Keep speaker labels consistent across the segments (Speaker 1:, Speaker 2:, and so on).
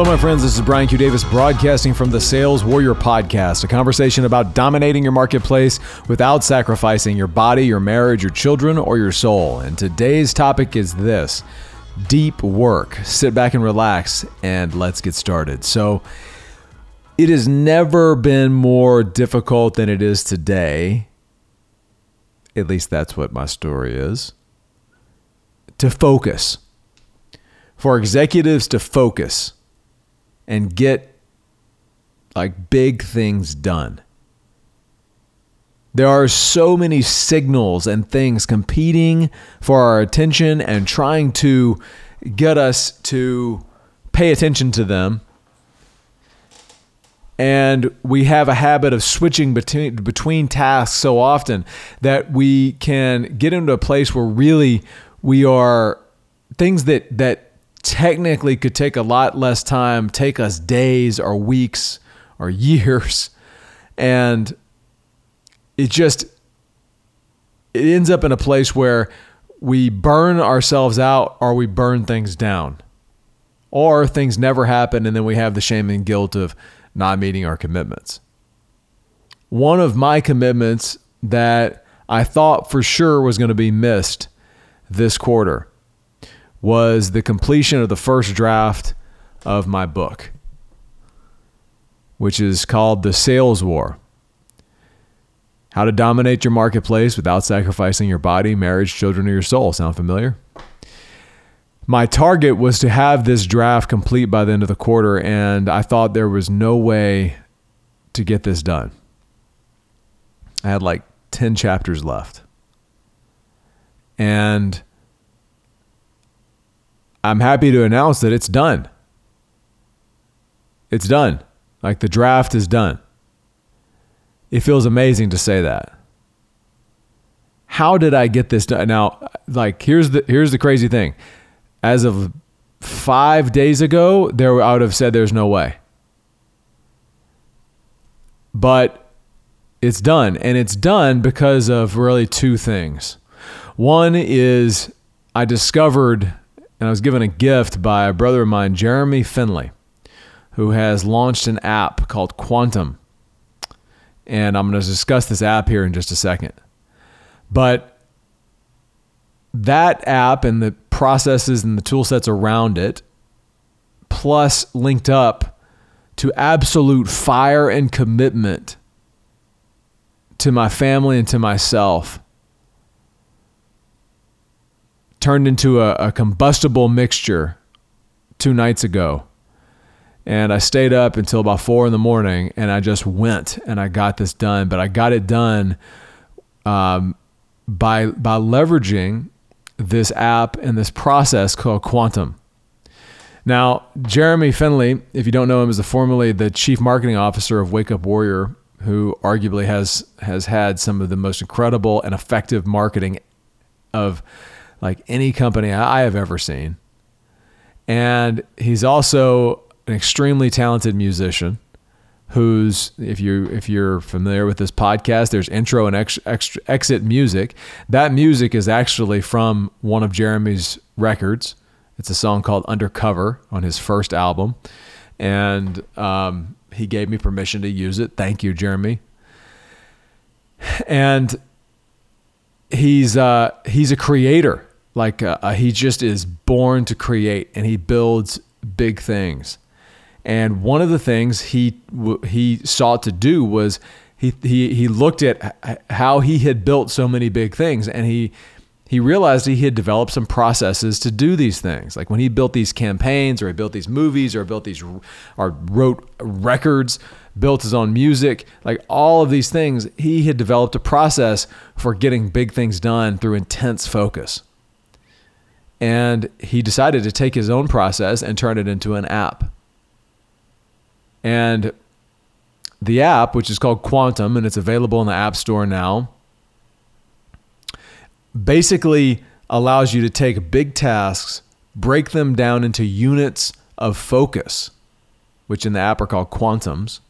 Speaker 1: Hello, my friends. This is Brian Q. Davis broadcasting from the Sales Warrior Podcast, a conversation about dominating your marketplace without sacrificing your body, your marriage, your children, or your soul. And today's topic is this deep work. Sit back and relax, and let's get started. So, it has never been more difficult than it is today. At least that's what my story is. To focus. For executives to focus and get like big things done. There are so many signals and things competing for our attention and trying to get us to pay attention to them. And we have a habit of switching between between tasks so often that we can get into a place where really we are things that that technically could take a lot less time, take us days or weeks or years. And it just it ends up in a place where we burn ourselves out or we burn things down. Or things never happen and then we have the shame and guilt of not meeting our commitments. One of my commitments that I thought for sure was going to be missed this quarter was the completion of the first draft of my book, which is called The Sales War How to Dominate Your Marketplace Without Sacrificing Your Body, Marriage, Children, or Your Soul. Sound familiar? My target was to have this draft complete by the end of the quarter, and I thought there was no way to get this done. I had like 10 chapters left. And I'm happy to announce that it's done. It's done. Like the draft is done. It feels amazing to say that. How did I get this done? Now, like here's the here's the crazy thing. As of 5 days ago, there I would have said there's no way. But it's done and it's done because of really two things. One is I discovered and I was given a gift by a brother of mine, Jeremy Finley, who has launched an app called Quantum. And I'm going to discuss this app here in just a second. But that app and the processes and the tool sets around it, plus linked up to absolute fire and commitment to my family and to myself turned into a, a combustible mixture two nights ago. And I stayed up until about four in the morning and I just went and I got this done. But I got it done um, by, by leveraging this app and this process called Quantum. Now, Jeremy Finley, if you don't know him, is the formerly the chief marketing officer of Wake Up Warrior, who arguably has has had some of the most incredible and effective marketing of like any company I have ever seen. And he's also an extremely talented musician who's if you if you're familiar with this podcast there's intro and ex, exit music. That music is actually from one of jeremy's records. It's a song called undercover on his first album. And um, he gave me permission to use it. Thank you jeremy. And he's uh, he's a creator like uh, uh, he just is born to create, and he builds big things. And one of the things he he sought to do was he he he looked at how he had built so many big things, and he he realized he had developed some processes to do these things. Like when he built these campaigns, or he built these movies, or built these or wrote records, built his own music, like all of these things, he had developed a process for getting big things done through intense focus. And he decided to take his own process and turn it into an app. And the app, which is called Quantum, and it's available in the App Store now, basically allows you to take big tasks, break them down into units of focus, which in the app are called quantums,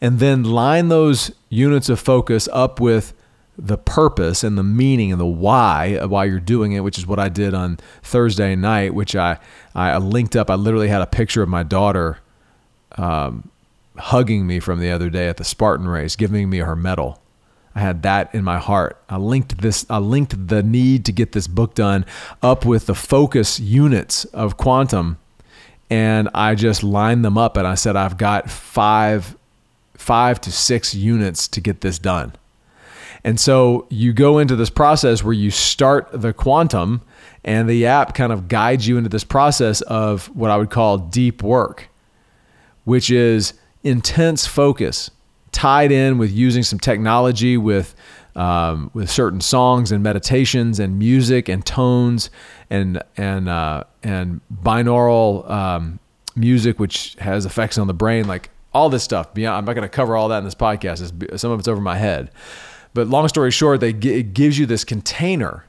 Speaker 1: and then line those units of focus up with the purpose and the meaning and the why of why you're doing it, which is what I did on Thursday night, which I, I linked up. I literally had a picture of my daughter um, hugging me from the other day at the Spartan race, giving me her medal. I had that in my heart. I linked this, I linked the need to get this book done up with the focus units of quantum. And I just lined them up and I said, I've got five, five to six units to get this done. And so you go into this process where you start the quantum and the app kind of guides you into this process of what I would call deep work, which is intense focus tied in with using some technology with um, with certain songs and meditations and music and tones and and uh, and binaural um, music, which has effects on the brain, like all this stuff. Beyond, I'm not going to cover all that in this podcast. It's, some of it's over my head, but long story short, they it gives you this container.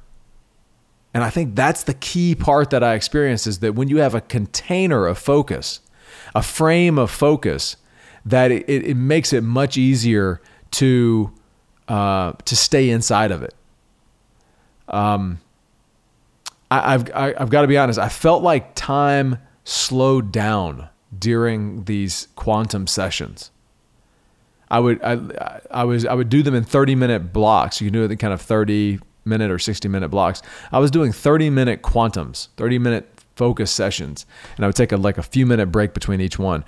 Speaker 1: And I think that's the key part that I experienced is that when you have a container of focus, a frame of focus, that it, it makes it much easier to uh, to stay inside of it. Um, I, I've I, have i have got to be honest. I felt like time slowed down during these quantum sessions. I would I I was I would do them in 30 minute blocks. You can do it in kind of 30 minute or 60 minute blocks. I was doing 30 minute quantums, 30 minute focus sessions, and I would take a like a few minute break between each one.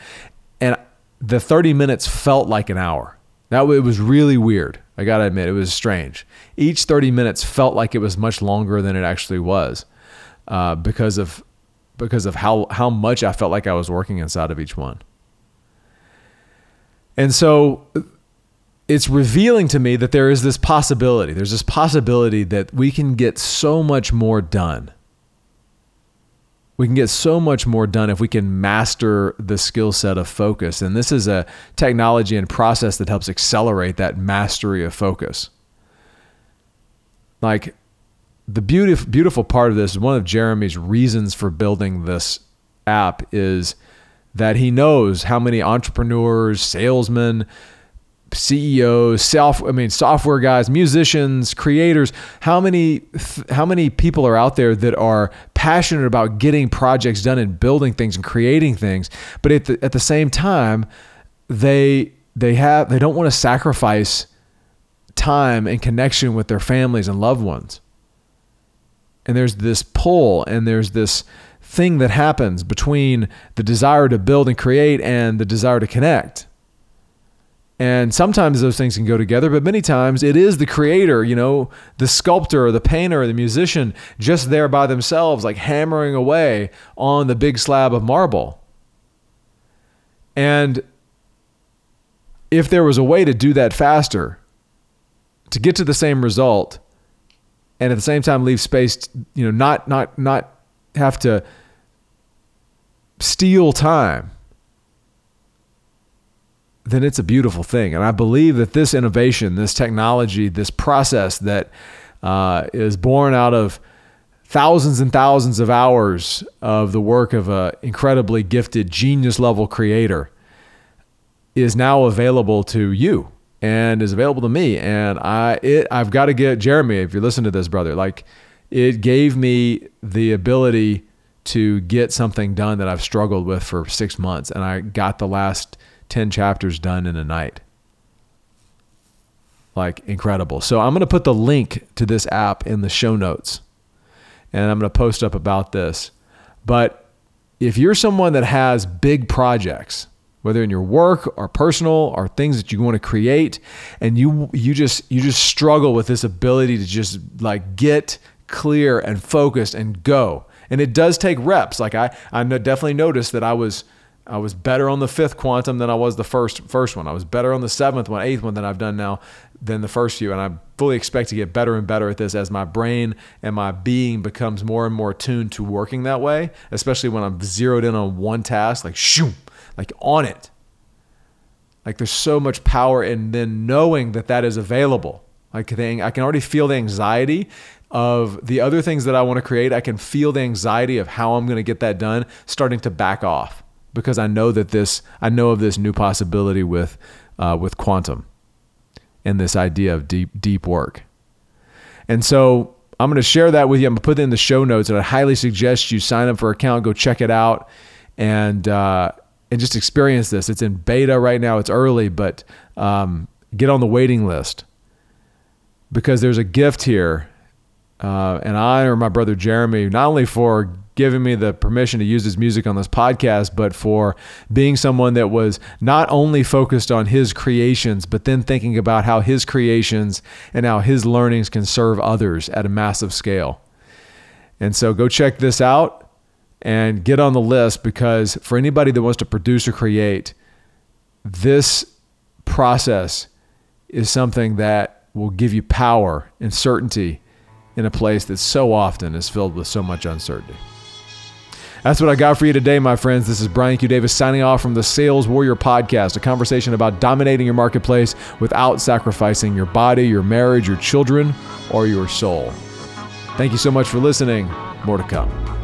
Speaker 1: And the 30 minutes felt like an hour. That it was really weird. I got to admit, it was strange. Each 30 minutes felt like it was much longer than it actually was uh, because of because of how how much I felt like I was working inside of each one. And so it's revealing to me that there is this possibility. There's this possibility that we can get so much more done we can get so much more done if we can master the skill set of focus. And this is a technology and process that helps accelerate that mastery of focus. Like the beautiful beautiful part of this, is one of Jeremy's reasons for building this app is that he knows how many entrepreneurs, salesmen, CEOs, self I mean software guys, musicians, creators, how many how many people are out there that are passionate about getting projects done and building things and creating things, but at the, at the same time they they have they don't want to sacrifice time and connection with their families and loved ones. And there's this pull and there's this thing that happens between the desire to build and create and the desire to connect and sometimes those things can go together, but many times it is the creator, you know, the sculptor or the painter or the musician just there by themselves, like hammering away on the big slab of marble. And if there was a way to do that faster, to get to the same result, and at the same time leave space, you know, not not not have to steal time then it's a beautiful thing. And I believe that this innovation, this technology, this process that uh, is born out of thousands and thousands of hours of the work of an incredibly gifted, genius level creator is now available to you and is available to me. And I, it, I've got to get Jeremy, if you listen to this, brother, like it gave me the ability to get something done that I've struggled with for six months. And I got the last 10 chapters done in a night. Like incredible. So I'm going to put the link to this app in the show notes and I'm going to post up about this. But if you're someone that has big projects, whether in your work or personal or things that you want to create and you you just you just struggle with this ability to just like get clear and focused and go. And it does take reps. Like I I definitely noticed that I was I was better on the fifth quantum than I was the first first one. I was better on the seventh one, eighth one than I've done now than the first few. And I fully expect to get better and better at this as my brain and my being becomes more and more tuned to working that way, especially when I'm zeroed in on one task, like shoom, like on it. Like there's so much power in then knowing that that is available. Like I can already feel the anxiety of the other things that I want to create. I can feel the anxiety of how I'm going to get that done starting to back off because I know that this I know of this new possibility with uh, with quantum and this idea of deep deep work. And so I'm going to share that with you. I'm going to put it in the show notes, and I highly suggest you sign up for account, go check it out, and uh, and just experience this. It's in beta right now. It's early, but um, get on the waiting list because there's a gift here. Uh, and I honor my brother Jeremy not only for giving me the permission to use his music on this podcast, but for being someone that was not only focused on his creations, but then thinking about how his creations and how his learnings can serve others at a massive scale. And so go check this out and get on the list because for anybody that wants to produce or create, this process is something that will give you power and certainty in a place that so often is filled with so much uncertainty. That's what I got for you today, my friends. This is Brian Q. Davis signing off from the Sales Warrior Podcast, a conversation about dominating your marketplace without sacrificing your body, your marriage, your children, or your soul. Thank you so much for listening. More to come.